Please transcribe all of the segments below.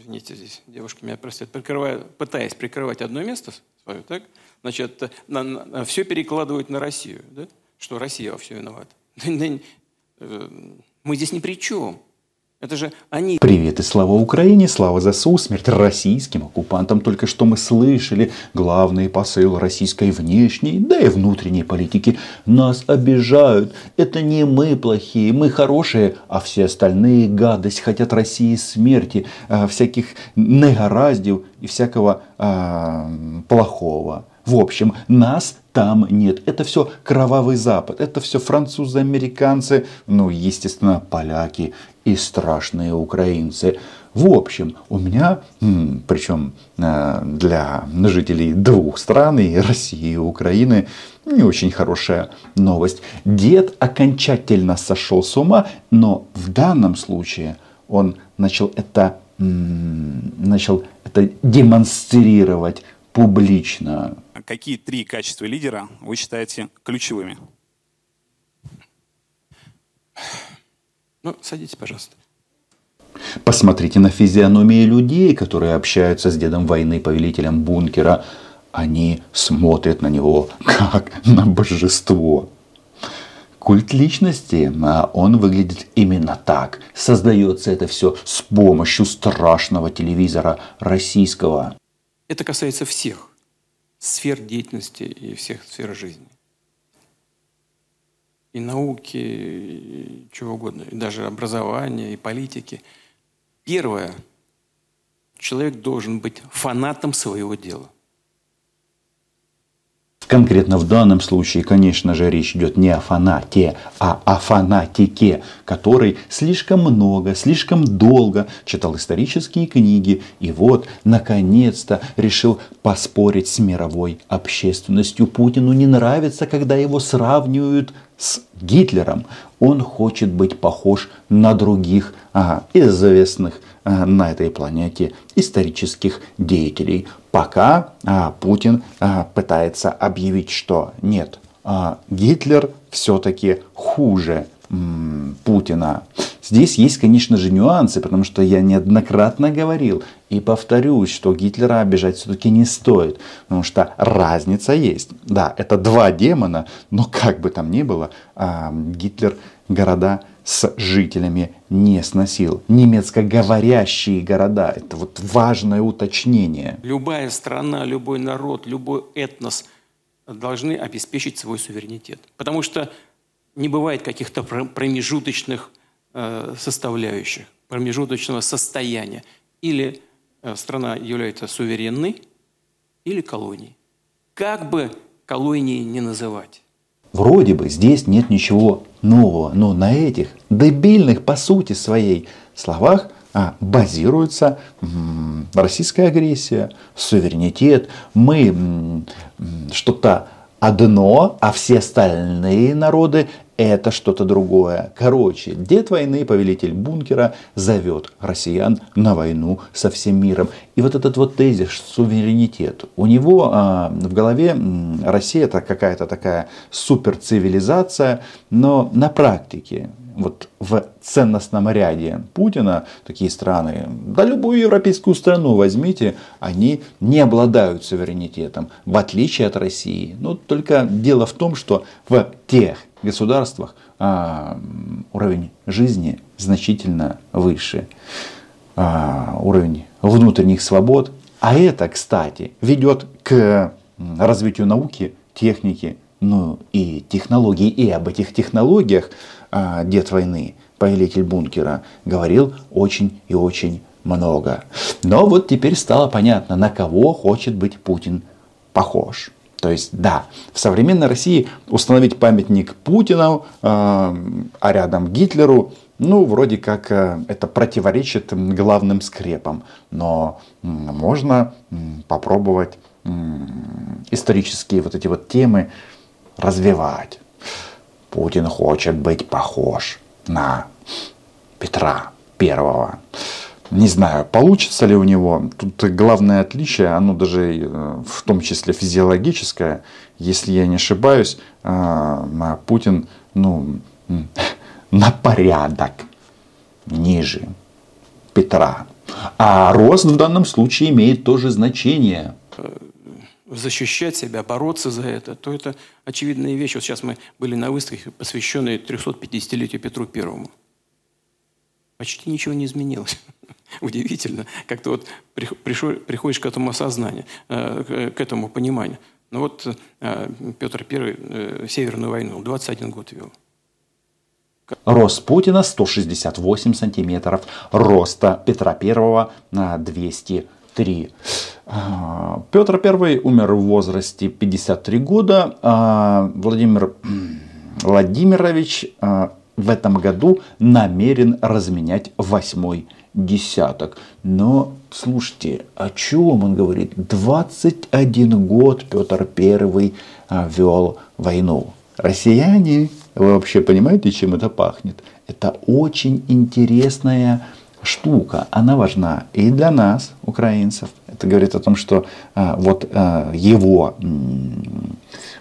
извините, здесь девушка меня простит, прикрывая, пытаясь прикрывать одно место свое, так, значит, на, на, все перекладывают на Россию, да? что Россия во все виновата. Э, мы здесь ни при чем. Это же они... Привет и слава Украине, слава ЗСУ, смерть российским оккупантам. Только что мы слышали главный посыл российской внешней, да и внутренней политики. Нас обижают. Это не мы плохие, мы хорошие, а все остальные гадость хотят России смерти, э, всяких негораздев и всякого э, плохого. В общем, нас там нет. Это все кровавый Запад, это все французы, американцы, ну, естественно, поляки и страшные украинцы. В общем, у меня, причем э, для жителей двух стран, и России и Украины, не очень хорошая новость. Дед окончательно сошел с ума, но в данном случае он начал это, начал это демонстрировать публично. Какие три качества лидера вы считаете ключевыми? Ну, садитесь, пожалуйста. Посмотрите на физиономии людей, которые общаются с дедом войны, повелителем бункера. Они смотрят на него как на божество. Культ личности, а он выглядит именно так. Создается это все с помощью страшного телевизора российского. Это касается всех сфер деятельности и всех сфер жизни. И науки, и чего угодно, и даже образования, и политики. Первое. Человек должен быть фанатом своего дела. Конкретно в данном случае, конечно же, речь идет не о фанате, а о фанатике, который слишком много, слишком долго читал исторические книги и вот, наконец-то, решил поспорить с мировой общественностью. Путину не нравится, когда его сравнивают с Гитлером. Он хочет быть похож на других ага, известных Э, на этой планете исторических деятелей. Пока а, Путин а, пытается объявить, что нет, а, Гитлер все-таки хуже м, Путина. Здесь есть, конечно же, нюансы, потому что я неоднократно говорил и повторюсь, что Гитлера обижать все-таки не стоит, потому что разница есть. Да, это два демона, но как бы там ни было, Гитлер города с жителями не сносил. Немецкоговорящие города. Это вот важное уточнение. Любая страна, любой народ, любой этнос должны обеспечить свой суверенитет. Потому что не бывает каких-то промежуточных э, составляющих, промежуточного состояния. Или э, страна является суверенной, или колонией. Как бы колонии не называть. Вроде бы здесь нет ничего нового, но на этих дебильных по сути своей словах а, базируется м, российская агрессия, суверенитет. Мы м, что-то одно, а все остальные народы это что-то другое. Короче, дед войны, повелитель бункера, зовет россиян на войну со всем миром. И вот этот вот тезис суверенитет. У него а, в голове Россия это какая-то такая суперцивилизация, но на практике вот в ценностном ряде Путина такие страны, да любую европейскую страну возьмите, они не обладают суверенитетом, в отличие от России. Но только дело в том, что в тех государствах а, уровень жизни значительно выше. А, уровень внутренних свобод. А это, кстати, ведет к развитию науки, техники, ну и технологий. И об этих технологиях а, дед войны, повелитель бункера, говорил очень и очень много. Но вот теперь стало понятно, на кого хочет быть Путин похож. То есть, да, в современной России установить памятник Путину, э, а рядом Гитлеру, ну, вроде как э, это противоречит главным скрепам. Но можно попробовать исторические вот эти вот темы развивать. Путин хочет быть похож на Петра Первого. Не знаю, получится ли у него. Тут главное отличие, оно даже э, в том числе физиологическое. Если я не ошибаюсь, э, Путин ну, на порядок ниже Петра А рост в данном случае имеет тоже значение. Защищать себя, бороться за это, то это очевидная вещь. Вот сейчас мы были на выставке, посвященной 350-летию Петру Первому. Почти ничего не изменилось. Удивительно. Как-то вот приходишь к этому осознанию, э, к этому пониманию. Ну вот э, Петр I э, Северную войну 21 год вел. Рост Путина 168 сантиметров, роста Петра I 203. А, Петр I умер в возрасте 53 года, а Владимир Владимирович а, в этом году намерен разменять восьмой десяток. Но слушайте, о чем он говорит? 21 год Петр I а, вел войну. Россияне, вы вообще понимаете, чем это пахнет? Это очень интересная штука. Она важна и для нас, украинцев. Это говорит о том, что а, вот а, его м,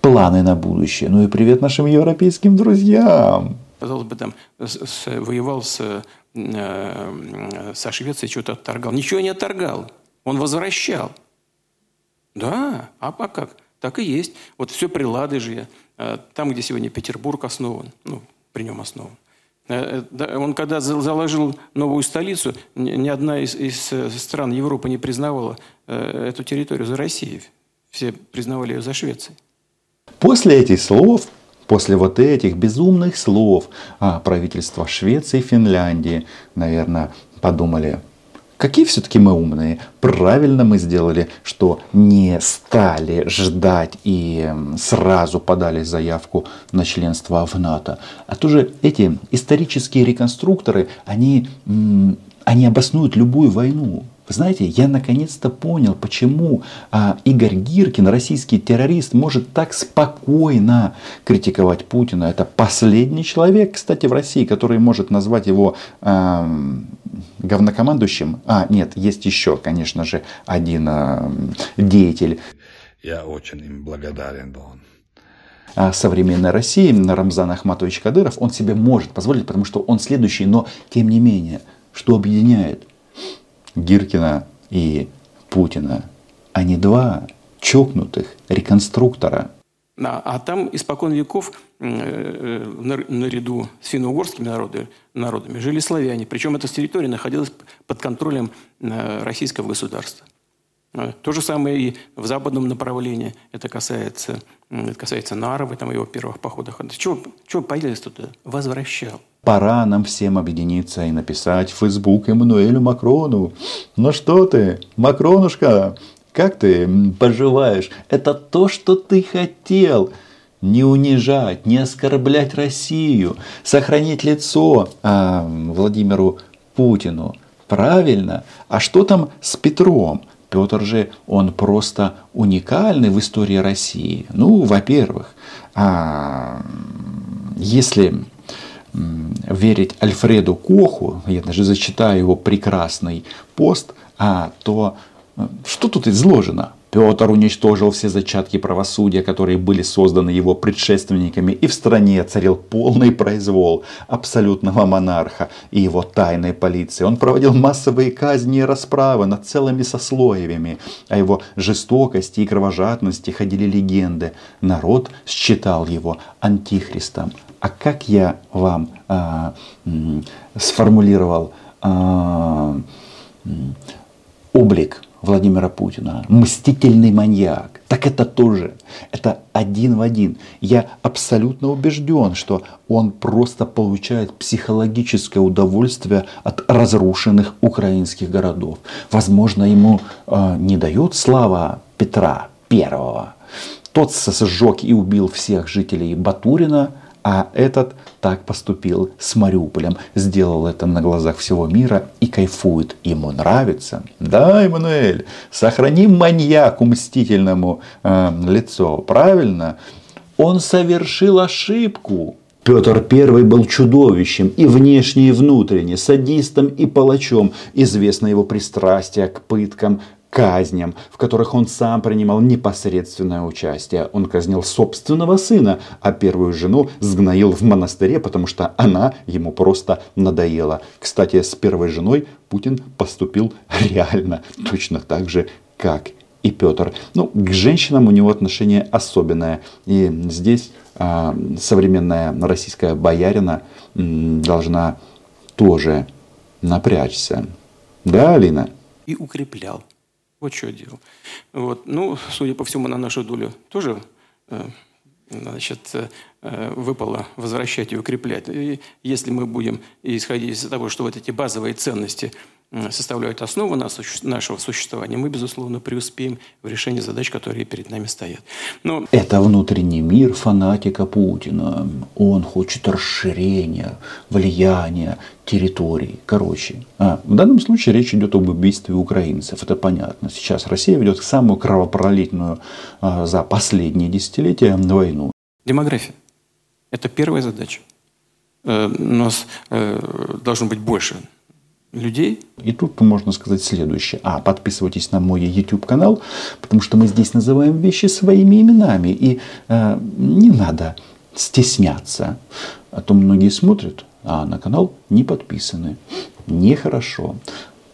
планы на будущее. Ну и привет нашим европейским друзьям казалось бы, там с, воевал с, э, со Швецией, что-то отторгал. Ничего не отторгал. Он возвращал. Да, а, а как? Так и есть. Вот все при Ладыжье, э, там, где сегодня Петербург основан, ну, при нем основан. Э, э, он когда заложил новую столицу, ни одна из, из стран Европы не признавала эту территорию за Россией. Все признавали ее за Швецией. После этих слов После вот этих безумных слов а, правительства Швеции и Финляндии, наверное, подумали, какие все-таки мы умные. Правильно мы сделали, что не стали ждать и сразу подали заявку на членство в НАТО. А тоже эти исторические реконструкторы, они, они обоснуют любую войну. Вы знаете, я наконец-то понял, почему а, Игорь Гиркин, российский террорист, может так спокойно критиковать Путина. Это последний человек, кстати, в России, который может назвать его а, говнокомандующим. А, нет, есть еще, конечно же, один а, деятель. Я очень им благодарен был современной России, Рамзан Ахматович Кадыров, он себе может позволить, потому что он следующий, но тем не менее, что объединяет? Гиркина и Путина. Они два чокнутых реконструктора. А, а там испокон веков э, наряду с финно-угорскими народами, жили славяне. Причем эта территория находилась под контролем э, российского государства. Э, то же самое и в западном направлении. Это касается, это касается Нарвы, там, его первых походах. Чего, чего появились туда? Возвращал. Пора нам всем объединиться и написать в Facebook Эммануэлю Макрону. Ну что ты, Макронушка, как ты поживаешь? Это то, что ты хотел. Не унижать, не оскорблять Россию, сохранить лицо а, Владимиру Путину. Правильно. А что там с Петром? Петр же, он просто уникальный в истории России. Ну, во-первых, а, если верить Альфреду Коху, я даже зачитаю его прекрасный пост, а, то э, что тут изложено? Петр уничтожил все зачатки правосудия, которые были созданы его предшественниками, и в стране царил полный произвол абсолютного монарха и его тайной полиции. Он проводил массовые казни и расправы над целыми сословиями. О его жестокости и кровожадности ходили легенды. Народ считал его антихристом. А как я вам а, сформулировал а, облик Владимира Путина, мстительный маньяк. Так это тоже, это один в один. Я абсолютно убежден, что он просто получает психологическое удовольствие от разрушенных украинских городов. Возможно, ему э, не дает слава Петра Первого. Тот сжег и убил всех жителей Батурина – а этот так поступил с Мариуполем, сделал это на глазах всего мира и кайфует. Ему нравится. Да, Эммануэль, сохрани маньяку мстительному э, лицо, правильно? Он совершил ошибку. Петр I был чудовищем и внешне, и внутренне, садистом и палачом. Известно его пристрастие к пыткам, казням, в которых он сам принимал непосредственное участие. Он казнил собственного сына, а первую жену сгноил в монастыре, потому что она ему просто надоела. Кстати, с первой женой Путин поступил реально точно так же, как и Петр. Ну, к женщинам у него отношение особенное. И здесь а, современная российская боярина м, должна тоже напрячься. Да, Алина? И укреплял. Вот что делал. Вот. Ну, судя по всему, на нашу долю тоже э, значит, э, выпало возвращать и укреплять. И если мы будем исходить из того, что вот эти базовые ценности – составляют основу нашего существования, мы, безусловно, преуспеем в решении задач, которые перед нами стоят. Но... Это внутренний мир фанатика Путина. Он хочет расширения, влияния, территорий. Короче, а, в данном случае речь идет об убийстве украинцев. Это понятно. Сейчас Россия ведет самую кровопролитную а, за последние десятилетия войну. Демография. Это первая задача. Э, у нас э, должно быть больше людей. И тут можно сказать следующее. А, подписывайтесь на мой YouTube канал, потому что мы здесь называем вещи своими именами. И э, не надо стесняться. А то многие смотрят, а на канал не подписаны. Нехорошо.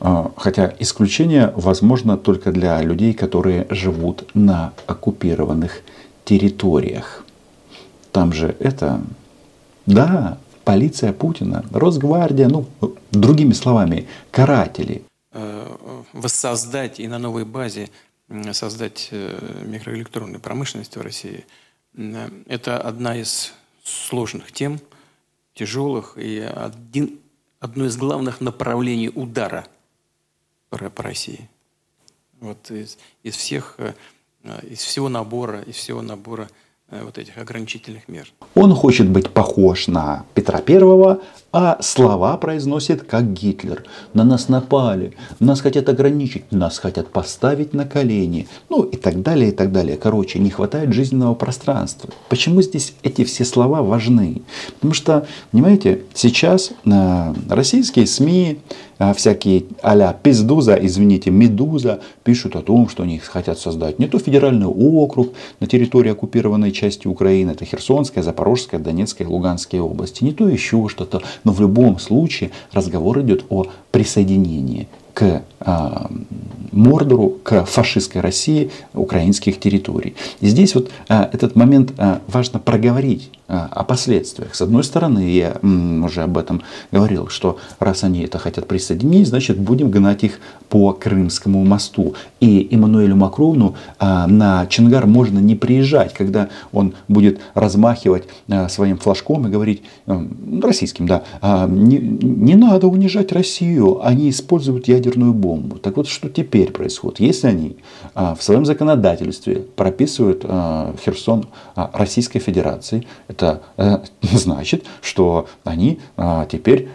А, хотя исключение возможно только для людей, которые живут на оккупированных территориях. Там же это... Да, полиция Путина, Росгвардия, ну, другими словами, каратели. Э, воссоздать и на новой базе создать э, микроэлектронную промышленность в России э, – это одна из сложных тем, тяжелых и один, одно из главных направлений удара по России. Вот из, из всех, из всего набора, из всего набора Э, вот этих ограничительных мер. Он хочет быть похож на Петра Первого, а слова произносит как Гитлер. На нас напали, нас хотят ограничить, нас хотят поставить на колени. Ну и так далее, и так далее. Короче, не хватает жизненного пространства. Почему здесь эти все слова важны? Потому что, понимаете, сейчас э, российские СМИ, всякие а-ля Пиздуза, извините, Медуза пишут о том, что они хотят создать не то федеральный округ на территории оккупированной части Украины, это Херсонская, Запорожская, Донецкая, Луганская области, не то еще что-то, но в любом случае разговор идет о присоединении к э, Мордору, к фашистской России украинских территорий. И здесь вот э, этот момент э, важно проговорить о последствиях. С одной стороны, я уже об этом говорил, что раз они это хотят присоединить, значит будем гнать их по Крымскому мосту. И Эммануэлю Макрону на Чингар можно не приезжать, когда он будет размахивать своим флажком и говорить, российским, да, не, не надо унижать Россию, они используют ядерные ядерную бомбу. Так вот, что теперь происходит? Если они а, в своем законодательстве прописывают а, Херсон а, Российской Федерации, это э, значит, что они теперь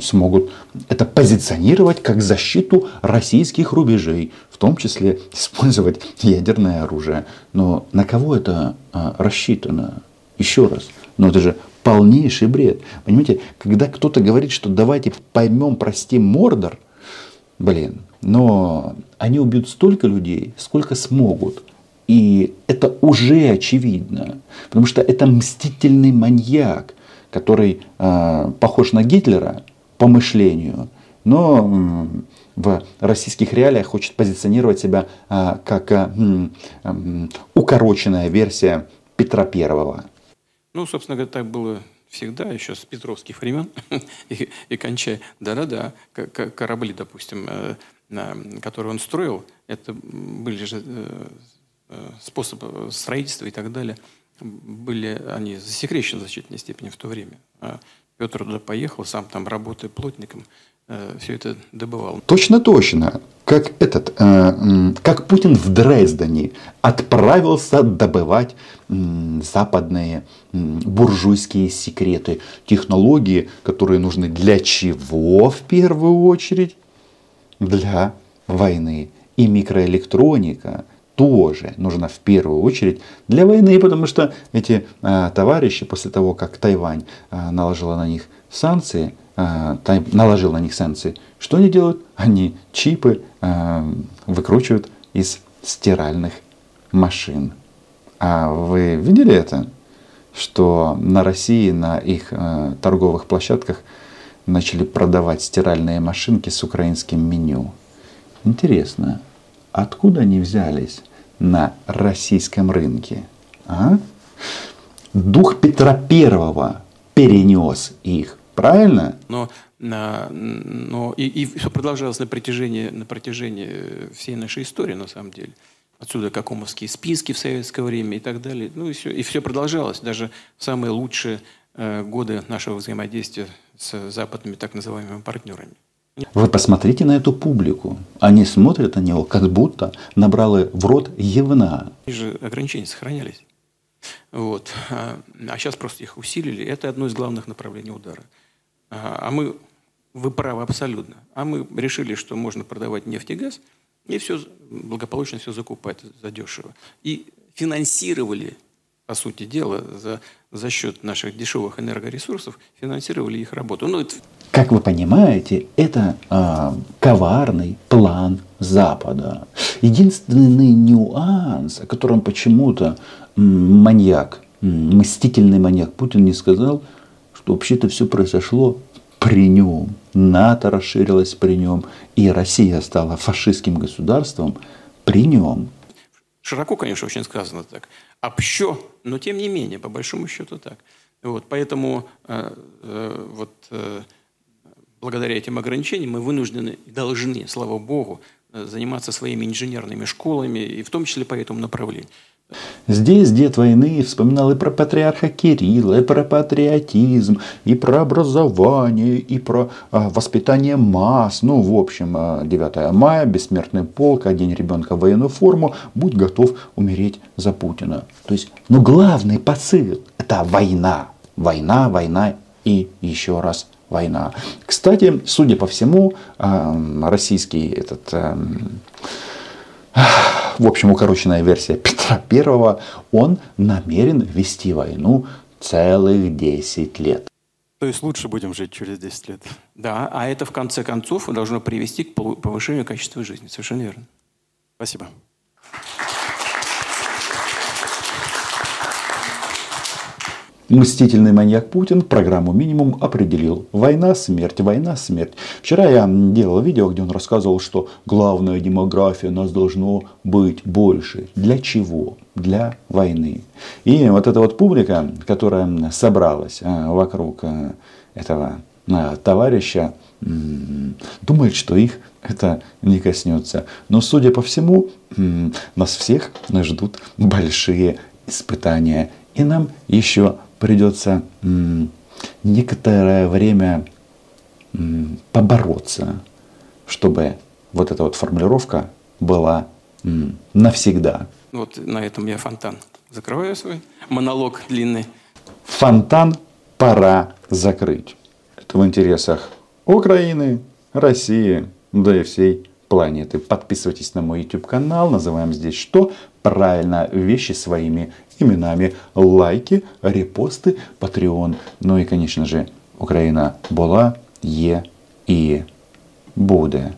смогут это позиционировать как защиту российских рубежей, в том числе использовать ядерное оружие. Но на кого это рассчитано? Еще раз, но это же полнейший бред. Понимаете, когда кто-то говорит, что давайте поймем, простим Мордор – Блин, но они убьют столько людей, сколько смогут. И это уже очевидно, потому что это мстительный маньяк, который э, похож на Гитлера по мышлению, но э, в российских реалиях хочет позиционировать себя э, как э, э, укороченная версия Петра Первого. Ну, собственно говоря, так было всегда, еще с петровских времен, и, и кончая, да-да-да, корабли, допустим, э, которые он строил, это были же э, э, способы строительства и так далее, были они засекречены в значительной степени в то время. А Петр туда поехал, сам там работая плотником, все это добывал. Точно-точно. Как этот, как Путин в Дрездене отправился добывать западные буржуйские секреты, технологии, которые нужны для чего в первую очередь? Для войны. И микроэлектроника тоже нужна в первую очередь для войны, потому что эти э, товарищи после того, как Тайвань э, наложила на них санкции, э, тай, наложил на них санкции, что они делают? Они чипы э, выкручивают из стиральных машин. А вы видели это? Что на России, на их э, торговых площадках начали продавать стиральные машинки с украинским меню. Интересно, откуда они взялись на российском рынке? А? Дух Петра Первого перенес их, правильно? Но, но и, и все продолжалось на протяжении, на протяжении всей нашей истории, на самом деле. Отсюда какомовские списки в советское время и так далее. Ну и все, и все продолжалось. Даже самые лучшие э, годы нашего взаимодействия с западными так называемыми партнерами. Вы посмотрите на эту публику. Они смотрят на него, как будто набрали в рот евна. И же ограничения сохранялись. Вот. А, сейчас просто их усилили. Это одно из главных направлений удара. А, а мы, вы правы абсолютно. А мы решили, что можно продавать нефть и газ, и все благополучно все закупать задешево. И финансировали, по сути дела, за, за счет наших дешевых энергоресурсов, финансировали их работу. Ну, это как вы понимаете, это э, коварный план Запада. Единственный нюанс, о котором почему-то маньяк, мстительный маньяк Путин не сказал, что вообще-то все произошло при нем. НАТО расширилось при нем, и Россия стала фашистским государством при нем. Широко, конечно, очень сказано так. Общо, но тем не менее, по большому счету так. Вот, поэтому э, э, вот, э, благодаря этим ограничениям мы вынуждены и должны, слава богу, э, заниматься своими инженерными школами, и в том числе по этому направлению. Здесь дед войны вспоминал и про патриарха Кирилла, и про патриотизм, и про образование, и про а, воспитание масс. Ну, в общем, 9 а, мая, бессмертный полк, одень ребенка в военную форму, будь готов умереть за Путина. То есть, ну, главный посыл – это война. Война, война и еще раз война. Кстати, судя по всему, российский этот, в общем, укороченная версия Петра Первого, он намерен вести войну целых 10 лет. То есть лучше будем жить через 10 лет. Да, а это в конце концов должно привести к повышению качества жизни. Совершенно верно. Спасибо. Мстительный маньяк Путин программу «Минимум» определил. Война, смерть, война, смерть. Вчера я делал видео, где он рассказывал, что главная демография нас должно быть больше. Для чего? Для войны. И вот эта вот публика, которая собралась а, вокруг а, этого а, товарища, думает, что их это не коснется. Но, судя по всему, нас всех ждут большие испытания. И нам еще придется некоторое время побороться, чтобы вот эта вот формулировка была навсегда. Вот на этом я фонтан закрываю свой монолог длинный. Фонтан пора закрыть. Это в интересах Украины, России, да и всей планеты. Подписывайтесь на мой YouTube канал. Называем здесь что? Правильно, вещи своими именами. Лайки, репосты, Patreon. Ну и, конечно же, Украина была, є і буде.